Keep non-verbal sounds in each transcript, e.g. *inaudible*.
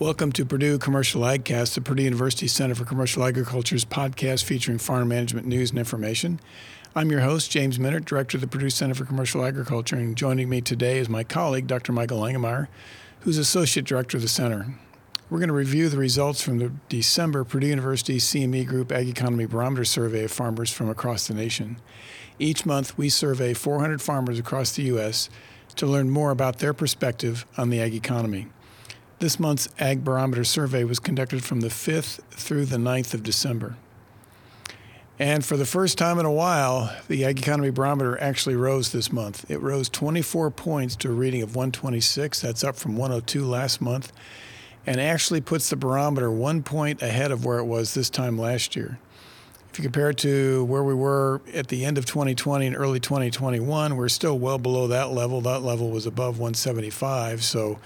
Welcome to Purdue Commercial AgCast, the Purdue University Center for Commercial Agriculture's podcast featuring farm management news and information. I'm your host, James Mintert, Director of the Purdue Center for Commercial Agriculture, and joining me today is my colleague, Dr. Michael Langemeier, who's Associate Director of the Center. We're going to review the results from the December Purdue University CME Group Ag Economy Barometer survey of farmers from across the nation. Each month, we survey 400 farmers across the U.S. to learn more about their perspective on the ag economy. This month's Ag Barometer survey was conducted from the 5th through the 9th of December. And for the first time in a while, the Ag Economy Barometer actually rose this month. It rose 24 points to a reading of 126. That's up from 102 last month, and actually puts the barometer one point ahead of where it was this time last year. If you compare it to where we were at the end of 2020 and early 2021, we're still well below that level. That level was above 175. So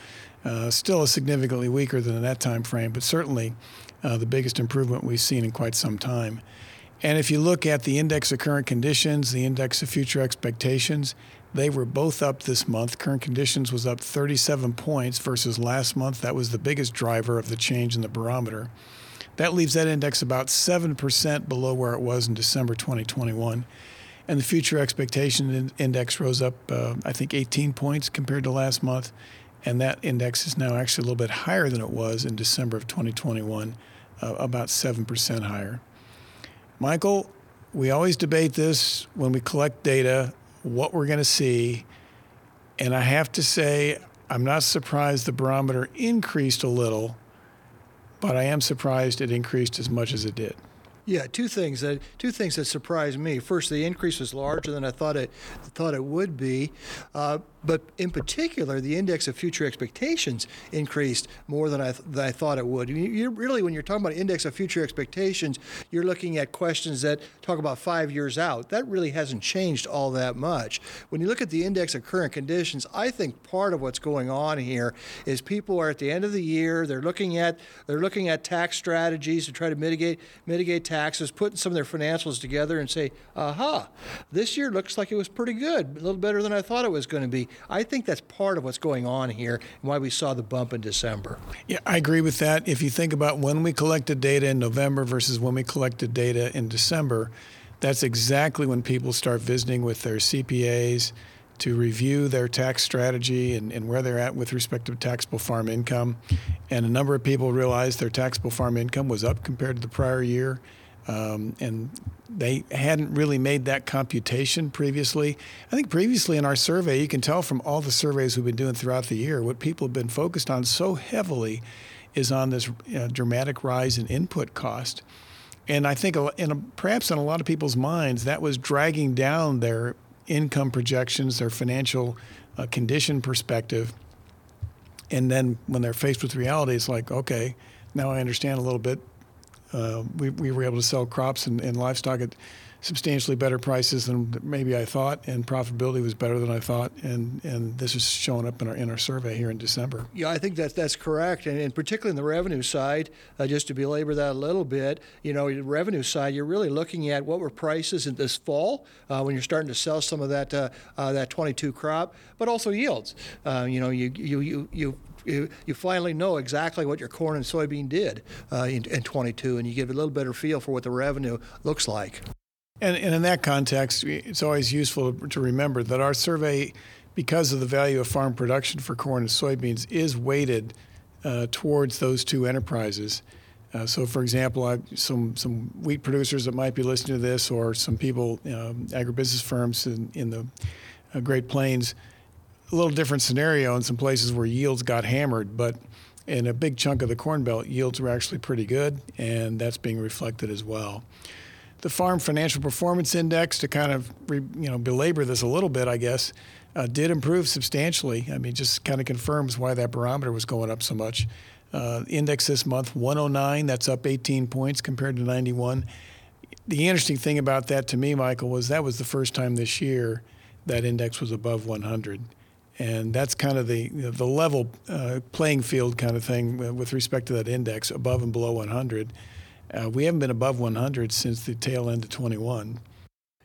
uh, still a significantly weaker than in that time frame, but certainly uh, the biggest improvement we've seen in quite some time. And if you look at the index of current conditions, the index of future expectations, they were both up this month. Current conditions was up 37 points versus last month. That was the biggest driver of the change in the barometer. That leaves that index about 7% below where it was in December 2021. And the future expectation index rose up, uh, I think, 18 points compared to last month and that index is now actually a little bit higher than it was in December of 2021, uh, about 7% higher. Michael, we always debate this when we collect data, what we're going to see. And I have to say, I'm not surprised the barometer increased a little, but I am surprised it increased as much as it did. Yeah, two things that two things that surprised me. First, the increase was larger than I thought it thought it would be, uh, but in particular, the index of future expectations increased more than I, th- than I thought it would. You, really, when you're talking about index of future expectations, you're looking at questions that talk about five years out. That really hasn't changed all that much. When you look at the index of current conditions, I think part of what's going on here is people are at the end of the year. They're looking at they're looking at tax strategies to try to mitigate mitigate taxes, putting some of their financials together, and say, "Aha, this year looks like it was pretty good, a little better than I thought it was going to be." I think that's part of what's going on here and why we saw the bump in December. Yeah, I agree with that. If you think about when we collected data in November versus when we collected data in December, that's exactly when people start visiting with their CPAs to review their tax strategy and, and, where they're at with respect to taxable farm income. And a number of people realized their taxable farm income was up compared to the prior year. Um, and they hadn't really made that computation previously. I think previously in our survey, you can tell from all the surveys we've been doing throughout the year, what people have been focused on so heavily is on this uh, dramatic rise in input cost. And I think, in a, perhaps in a lot of people's minds, that was dragging down their income projections, their financial uh, condition perspective. And then when they're faced with reality, it's like, okay, now I understand a little bit uh, we, we were able to sell crops and, and, livestock at substantially better prices than maybe I thought, and profitability was better than I thought, and, and this is showing up in our in our survey here in December. Yeah, I think that that's correct, and, and particularly in the revenue side, uh, just to belabor that a little bit, you know, the revenue side, you're really looking at what were prices in this fall uh, when you're starting to sell some of that uh, uh that 22 crop, but also yields. Uh, you know, you you you you you, you finally know exactly what your corn and soybean did uh, in, in 22, and you get a little better feel for what the revenue looks like. And, and in that context, it's always useful to remember that our survey, because of the value of farm production for corn and soybeans, is weighted uh, towards those two enterprises. Uh, so, for example, I, some some wheat producers that might be listening to this, or some people, um, agribusiness firms in, in the uh, Great Plains, a little different scenario in some places where yields got hammered, but in a big chunk of the Corn Belt, yields were actually pretty good, and that's being reflected as well. The Farm Financial Performance Index, to kind of re, you know belabor this a little bit, I guess, uh, did improve substantially. I mean, just kind of confirms why that barometer was going up so much. Uh, index this month 109, that's up 18 points compared to 91. The interesting thing about that to me, Michael, was that was the first time this year that index was above 100 and that's kind of the the level uh, playing field kind of thing with respect to that index above and below 100. Uh, we haven't been above 100 since the tail end of 21.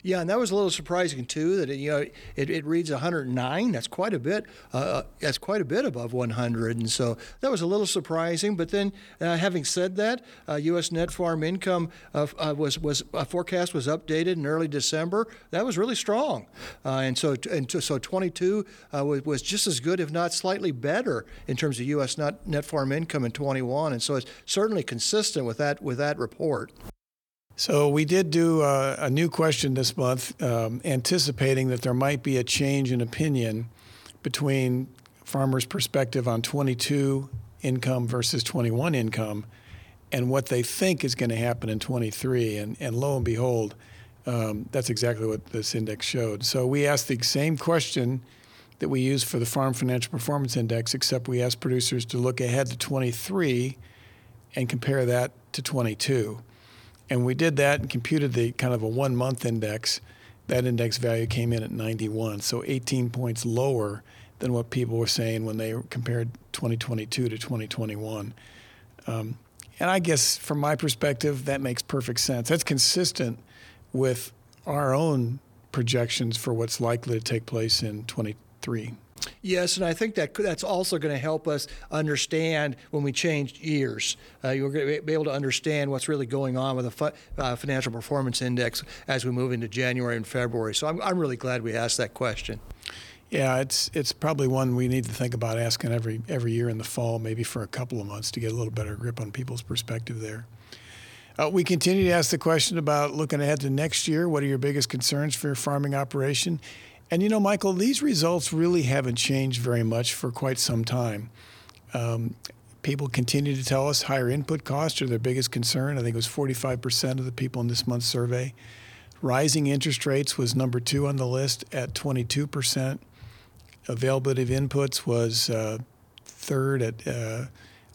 Yeah, and that was a little surprising too. That it, you know it, it reads 109. That's quite a bit. Uh, uh that's quite a bit above 100, and so that was a little surprising. But then, uh, having said that, uh, U.S. net farm income uh, uh, was was forecast was updated in early December. That was really strong, and so and so 22 was, was just as good, if not slightly better, in terms of U.S. net net farm income in 21. And so it's certainly consistent with that with that report. So we did do a, a new question this month, um, anticipating that there might be a change in opinion between farmers' perspective on 22 income versus 21 income, and what they think is going to happen in 23. And, and lo and behold, um, that's exactly what this index showed. So we asked the same question that we used for the Farm Financial Performance Index, except we asked producers to look ahead to 23 and compare that to 22. And we did that and computed the kind of a one month index. That index value came in at 91, so 18 points lower than what people were saying when they compared 2022 to 2021. Um, and I guess from my perspective, that makes perfect sense. That's consistent with our own projections for what's likely to take place in 23. Yes, and I think that that's also going to help us understand when we change years. Uh, you're going to be able to understand what's really going on with the uh, financial performance index as we move into January and February. So I'm, I'm really glad we asked that question. Yeah, it's it's probably one we need to think about asking every every year in the fall, maybe for a couple of months to get a little better grip on people's perspective there. Uh, we continue to ask the question about looking ahead to next year. What are your biggest concerns for your farming operation? And you know, Michael, these results really haven't changed very much for quite some time. Um, people continue to tell us higher input costs are their biggest concern. I think it was 45% of the people in this month's survey. Rising interest rates was number two on the list at 22%. Availability of inputs was uh, third at, uh,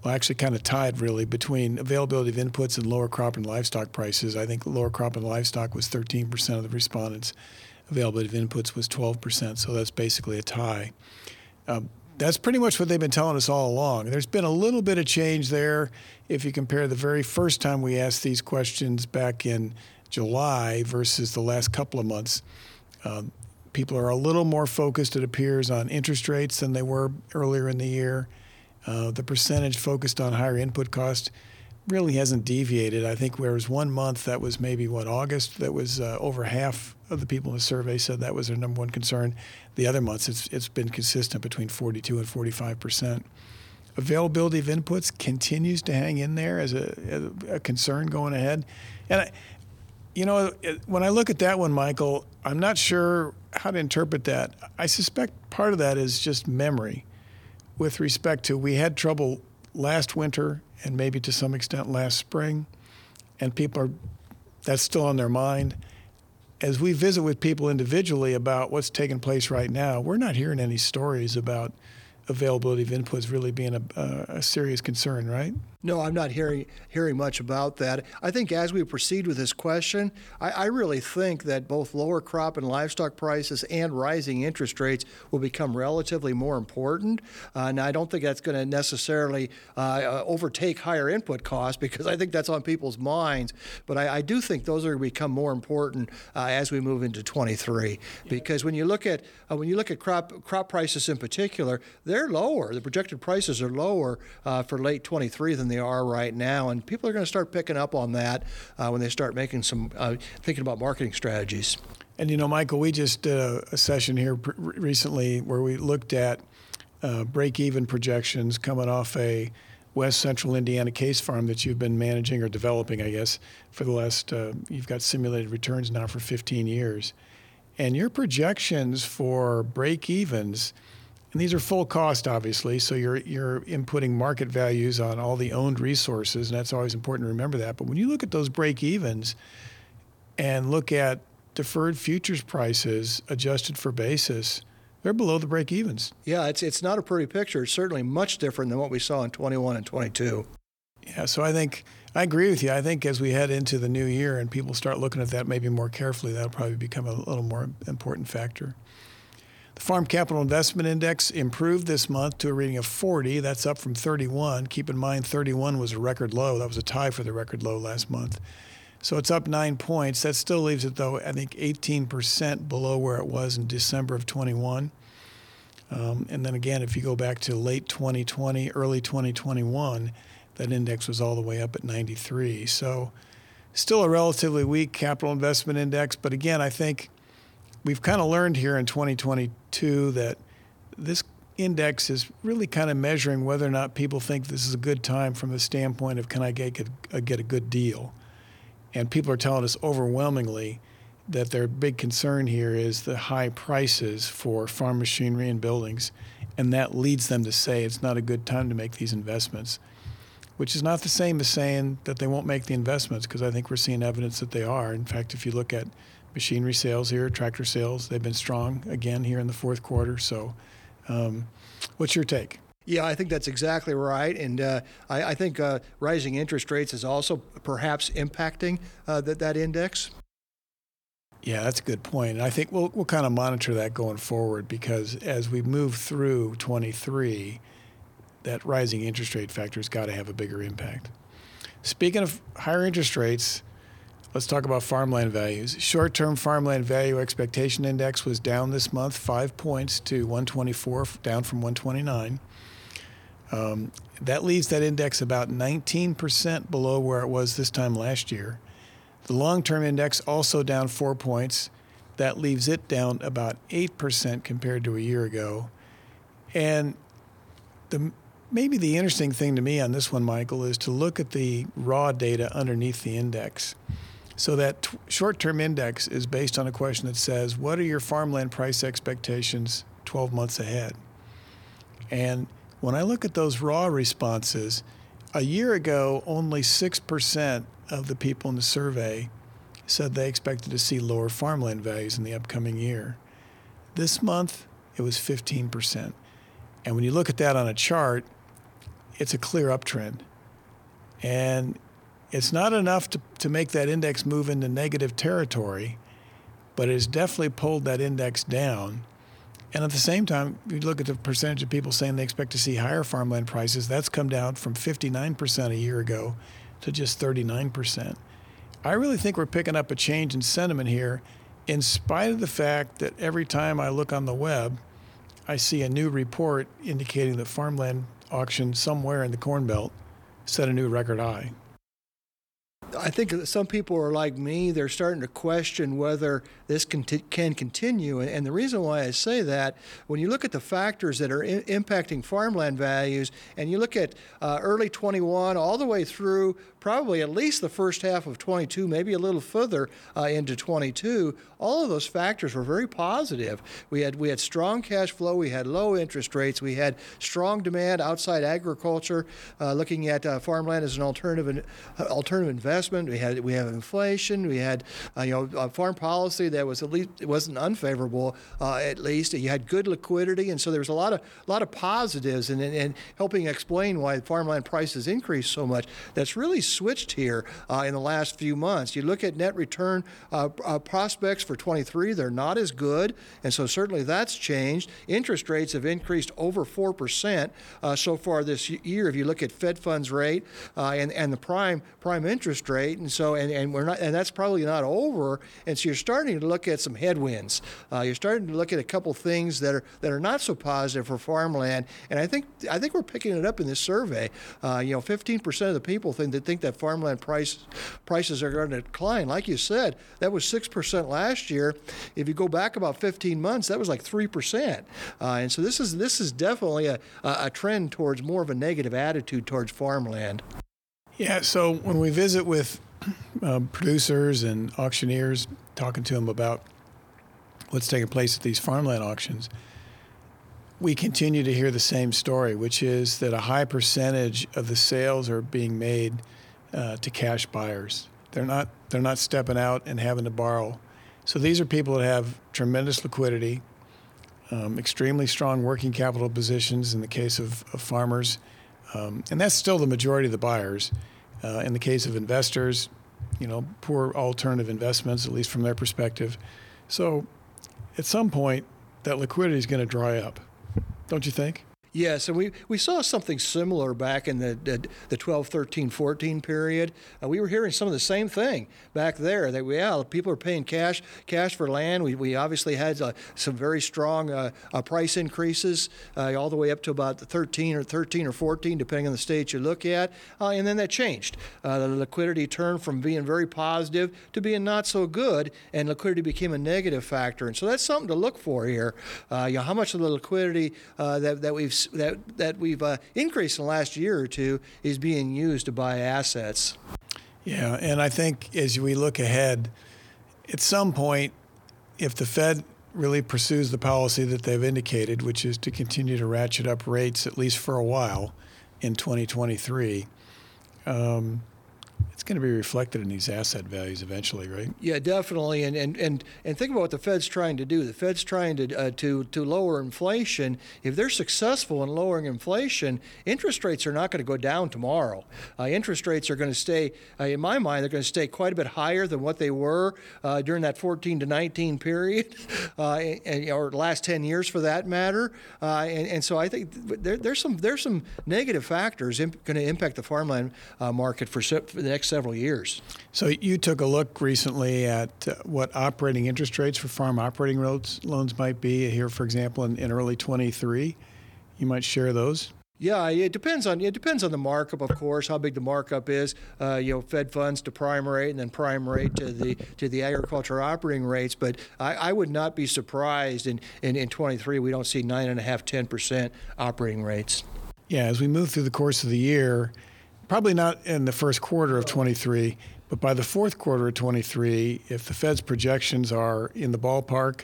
well, actually kind of tied really between availability of inputs and lower crop and livestock prices. I think lower crop and livestock was 13% of the respondents availability of inputs was 12%, so that's basically a tie. Um, that's pretty much what they've been telling us all along. There's been a little bit of change there if you compare the very first time we asked these questions back in July versus the last couple of months. Um, people are a little more focused, it appears, on interest rates than they were earlier in the year. Uh, the percentage focused on higher input cost really hasn't deviated. I think there was one month that was maybe what August that was uh, over half of the people in the survey said that was their number one concern. The other months it's it's been consistent between 42 and 45 percent. Availability of inputs continues to hang in there as a, as a concern going ahead, and I, you know when I look at that one, Michael, I'm not sure how to interpret that. I suspect part of that is just memory, with respect to we had trouble last winter and maybe to some extent last spring, and people are that's still on their mind. As we visit with people individually about what's taking place right now, we're not hearing any stories about availability of inputs really being a, a serious concern, right? No, I'm not hearing hearing much about that. I think as we proceed with this question, I, I, really think that both lower crop and livestock prices and rising interest rates will become relatively more important. Uh, and I don't think that's going to necessarily uh, uh, overtake higher input costs because I think that's on people's minds. But I, I do think those are going to become more important uh, as we move into 23. Yeah. Because when you look at uh, when you look at crop crop prices in particular, they're lower. The projected prices are lower uh, for late 23 than they are right now, and people are going to start picking up on that uh, when they start making some uh, thinking about marketing strategies. And you know, Michael, we just did a, a session here pr- recently where we looked at uh, break-even projections coming off a West Central Indiana case farm that you've been managing or developing, I guess, for the last. Uh, you've got simulated returns now for 15 years, and your projections for break-evens and these are full cost, obviously. So you're you're inputting market values on all the owned resources, and that's always important to remember that. But when you look at those break evens and look at deferred futures prices adjusted for basis, they're below the break evens. Yeah, it's it's not a pretty picture. It's certainly much different than what we saw in 21 and 22. Yeah, so I think I agree with you. I think as we head into the new year and people start looking at that maybe more carefully, that'll probably become a little more important factor. The Farm Capital Investment Index improved this month to a reading of 40. That's up from 31. Keep in mind, 31 was a record low. That was a tie for the record low last month. So it's up nine points. That still leaves it, though, I think 18% below where it was in December of 21. Um, and then again, if you go back to late 2020, early 2021, that index was all the way up at 93. So still a relatively weak capital investment index. But again, I think we've kind of learned here in 2022 that this index is really kind of measuring whether or not people think this is a good time from the standpoint of can I get, get, uh, get a good deal. And people are telling us overwhelmingly that their big concern here is the high prices for farm machinery and buildings, and that leads them to say it's not a good time to make these investments, which is not the same as saying that they won't make the investments, because I think we're seeing evidence that they are. In fact, if you look at machinery sales here, tractor sales, they've been strong again here in the fourth quarter. So, um, what's your take? Yeah, I think that's exactly right, and uh, I, I, think uh, rising interest rates is also perhaps impacting uh, that that index. Yeah, that's a good point. And I think we'll we'll kind of monitor that going forward because as we move through 23, that rising interest rate factor has got to have a bigger impact. Speaking of higher interest rates, let's talk about farmland values. Short-term farmland value expectation index was down this month, five points to 124, down from 129. Um, that leaves that index about 19% below where it was this time last year. The long term index also down four points. That leaves it down about 8% compared to a year ago. And the, maybe the interesting thing to me on this one, Michael, is to look at the raw data underneath the index. So that t- short term index is based on a question that says, What are your farmland price expectations 12 months ahead? And when I look at those raw responses, a year ago, only 6% of the people in the survey said they expected to see lower farmland values in the upcoming year. This month, it was 15%. And when you look at that on a chart, it's a clear uptrend. And it's not enough to, to make that index move into negative territory, but it has definitely pulled that index down. And at the same time, you look at the percentage of people saying they expect to see higher farmland prices, that's come down from 59% a year ago to just 39%. I really think we're picking up a change in sentiment here, in spite of the fact that every time I look on the web, I see a new report indicating that farmland auction somewhere in the Corn Belt set a new record high. I think some people are like me. They're starting to question whether this can, t- can continue. And the reason why I say that, when you look at the factors that are I- impacting farmland values, and you look at uh, early 21 all the way through probably at least the first half of 22, maybe a little further uh, into 22, all of those factors were very positive. We had we had strong cash flow, we had low interest rates, we had strong demand outside agriculture, uh, looking at uh, farmland as an alternative uh, alternative investment. We had we have inflation, we had uh, you know farm policy that was at least it wasn't unfavorable uh, at least. You had good liquidity, and so there was a lot of a lot of positives in, in helping explain why farmland prices increased so much. That's really switched here uh, in the last few months. You look at net return uh, uh, prospects for 23, they're not as good, and so certainly that's changed. Interest rates have increased over 4% uh, so far this year if you look at Fed funds rate uh, and, and the prime prime interest rate. And so, and, and we're not, and that's probably not over. And so you're starting to look at some headwinds. Uh, you're starting to look at a couple things that are that are not so positive for farmland. And I think I think we're picking it up in this survey. you know, 15% of the people think that think that farmland price, prices are going to decline. Like you said, that was 6% last year. If you go back about 15 months, that was like 3%. Uh, and so this is, this is definitely a, a trend towards more of a negative attitude towards farmland. Yeah, so when we visit with um, producers and auctioneers, talking to them about what's taking place at these farmland auctions, we continue to hear the same story, which is that a high percentage of the sales are being made uh, to cash buyers. They're not they're not stepping out and having to borrow. So these are people that have tremendous liquidity, um, extremely strong working capital positions in the case of, of farmers, um, and that's still the majority of the buyers. Uh, in the case of investors, you know, poor alternative investments, at least from their perspective. So, at some point, that liquidity is going to dry up, don't you think? Yes, and we, we saw something similar back in the, the, the 12, 13, 14 period. Uh, we were hearing some of the same thing back there that, yeah, people are paying cash cash for land. We, we obviously had uh, some very strong uh, uh price increases uh, all the way up to about 13 or 13 or 14, depending on the state you look at. Uh, and then that changed. the liquidity turned from being very positive to being not so good, and liquidity became a negative factor. And so that's something to look for here. you know, how much of the liquidity that, that we've that that we've uh, increased in the last year or two is being used to buy assets. Yeah, and I think as we look ahead, at some point, if the Fed really pursues the policy that they've indicated, which is to continue to ratchet up rates at least for a while in 2023. Um, it's going to be reflected in these asset values eventually, right? Yeah, definitely. And and and, and think about what the Fed's trying to do. The Fed's trying to uh, to to lower inflation. If they're successful in lowering inflation, interest rates are not going to go down tomorrow. Uh, interest rates are going to stay, uh, in my mind, they're going to stay quite a bit higher than what they were uh, during that 14 to 19 period, *laughs* uh, and, or last 10 years for that matter. Uh, and, and so I think there, there's some there's some negative factors imp- going to impact the farmland market for, for the next next several years. So you took a look recently at uh, what operating interest rates for farm operating loans, loans might be here, for example, in, in early 23. You might share those. Yeah, it depends on it depends on the markup, of course, how big the markup is. Uh, you know, Fed funds to prime rate, and then prime rate to the to the agriculture operating rates. But I, I would not be surprised in, in, in 23 we don't see nine and a half, 10 percent operating rates. Yeah, as we move through the course of the year, probably not in the first quarter of 23, but by the fourth quarter of 23, if the Fed's projections are in the ballpark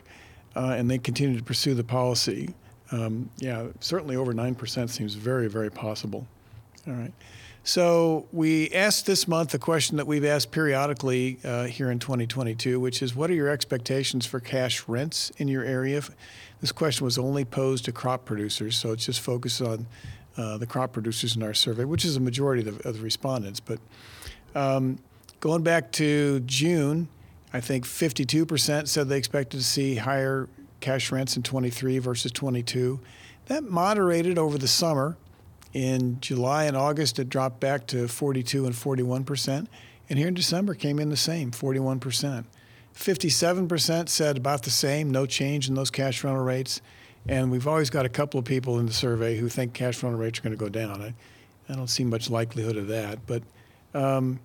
uh, and they continue to pursue the policy, um, yeah, certainly over 9% seems very, very possible. All right. So we asked this month a question that we've asked periodically uh, here in 2022, which is what are your expectations for cash rents in your area? This question was only posed to crop producers, so it's just focused on uh, the crop producers in our survey, which is a majority of the, of the respondents. But um, going back to June, I think 52% said they expected to see higher cash rents in 23 versus 22. That moderated over the summer. In July and August, it dropped back to 42 and 41 percent. And here in December came in the same, 41 percent. 57 percent said about the same, no change in those cash rental rates. And we've always got a couple of people in the survey who think cash rental rates are going to go down. I, I don't see much likelihood of that. But um,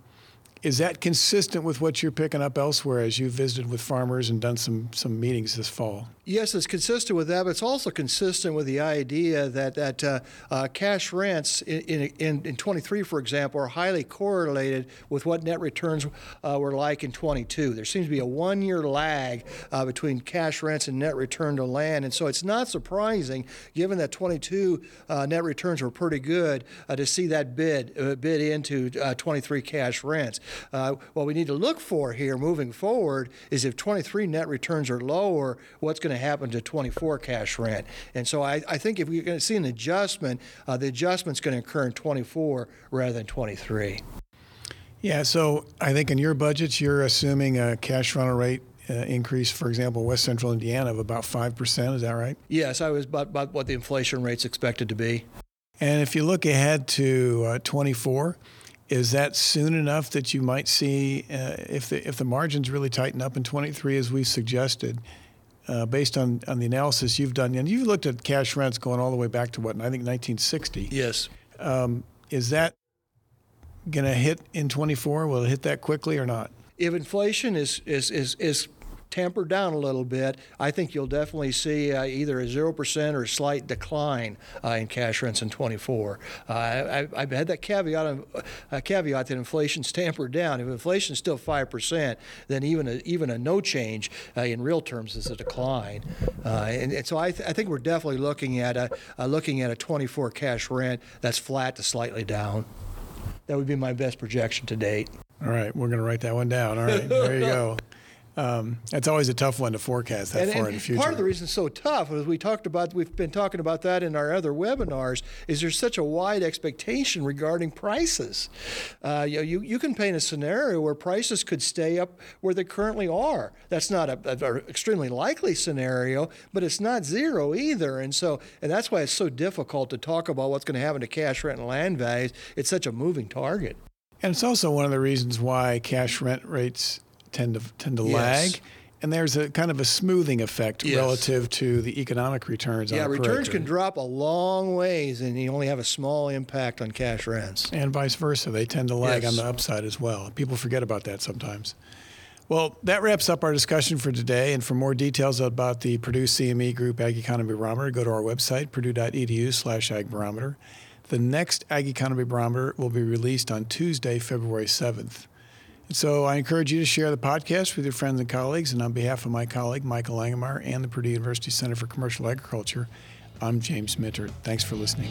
is that consistent with what you're picking up elsewhere as you've visited with farmers and done some, some meetings this fall? Yes, it's consistent with that, but it's also consistent with the idea that that uh, uh, cash rents in, in, in 23, for example, are highly correlated with what net returns uh, were like in 22. There seems to be a one-year lag uh, between cash rents and net return to land, and so it's not surprising, given that 22 uh, net returns were pretty good, uh, to see that bid bid into 23 cash rents. what we need to look for here moving forward is if 23 net returns are lower, what's going to to happen to 24 cash rent. And so I, I think if we're going to see an adjustment, uh, the adjustment's going to occur in 24 rather than 23. Yeah, so I think in your budgets, you're assuming a cash rental rate uh, increase, for example, West Central Indiana of about 5%. Is that right? Yes, I was about, about what the inflation rate's expected to be. And if you look ahead to uh, 24, is that soon enough that you might see uh, if the if the margins really tighten up in 23 as we suggested? Uh, based on, on the analysis you've done, and you've looked at cash rents going all the way back to what, I think 1960. Yes. Um, is that going to hit in 24? Will it hit that quickly or not? If inflation is, is, is, is tempered down a little bit, I think you'll definitely see uh, either a 0% or a slight decline uh, in cash rents in 24. Uh, I, have had that caveat, of, uh, caveat that inflation's tampered down. If inflation's still 5%, then even a, even a no change uh, in real terms is a decline. Uh, and, and, so I, th- I, think we're definitely looking at a, looking at a 24 cash rent that's flat to slightly down. That would be my best projection to date. All right, we're going to write that one down. All right, there you go. *laughs* um, it's always a tough one to forecast that and, far and in the future. Part of the reason it's so tough is we talked about we've been talking about that in our other webinars. Is there's such a wide expectation regarding prices? Uh, you, you you can paint a scenario where prices could stay up where they currently are. That's not a, a, a extremely likely scenario, but it's not zero either. And so and that's why it's so difficult to talk about what's going to happen to cash rent and land values. It's such a moving target. And it's also one of the reasons why cash rent rates tend to tend to Yes. lag. And there's a kind of a smoothing effect Yes. relative to the economic returns. Yeah, returns can drop a long ways, and you only have a small impact on cash rents. and vice versa. They tend to lag Yes. on the upside as well. People forget about that sometimes. Well, that wraps up our discussion for today. And for more details about the Purdue CME Group Ag Economy Barometer, go to our website, purdue.edu slash ag barometer. The next Ag Economy Barometer will be released on Tuesday, February 7th. So I encourage you to share the podcast with your friends and colleagues. And on behalf of my colleague, Michael Langemeier, and the Purdue University Center for Commercial Agriculture, I'm James Mintert. Thanks for listening.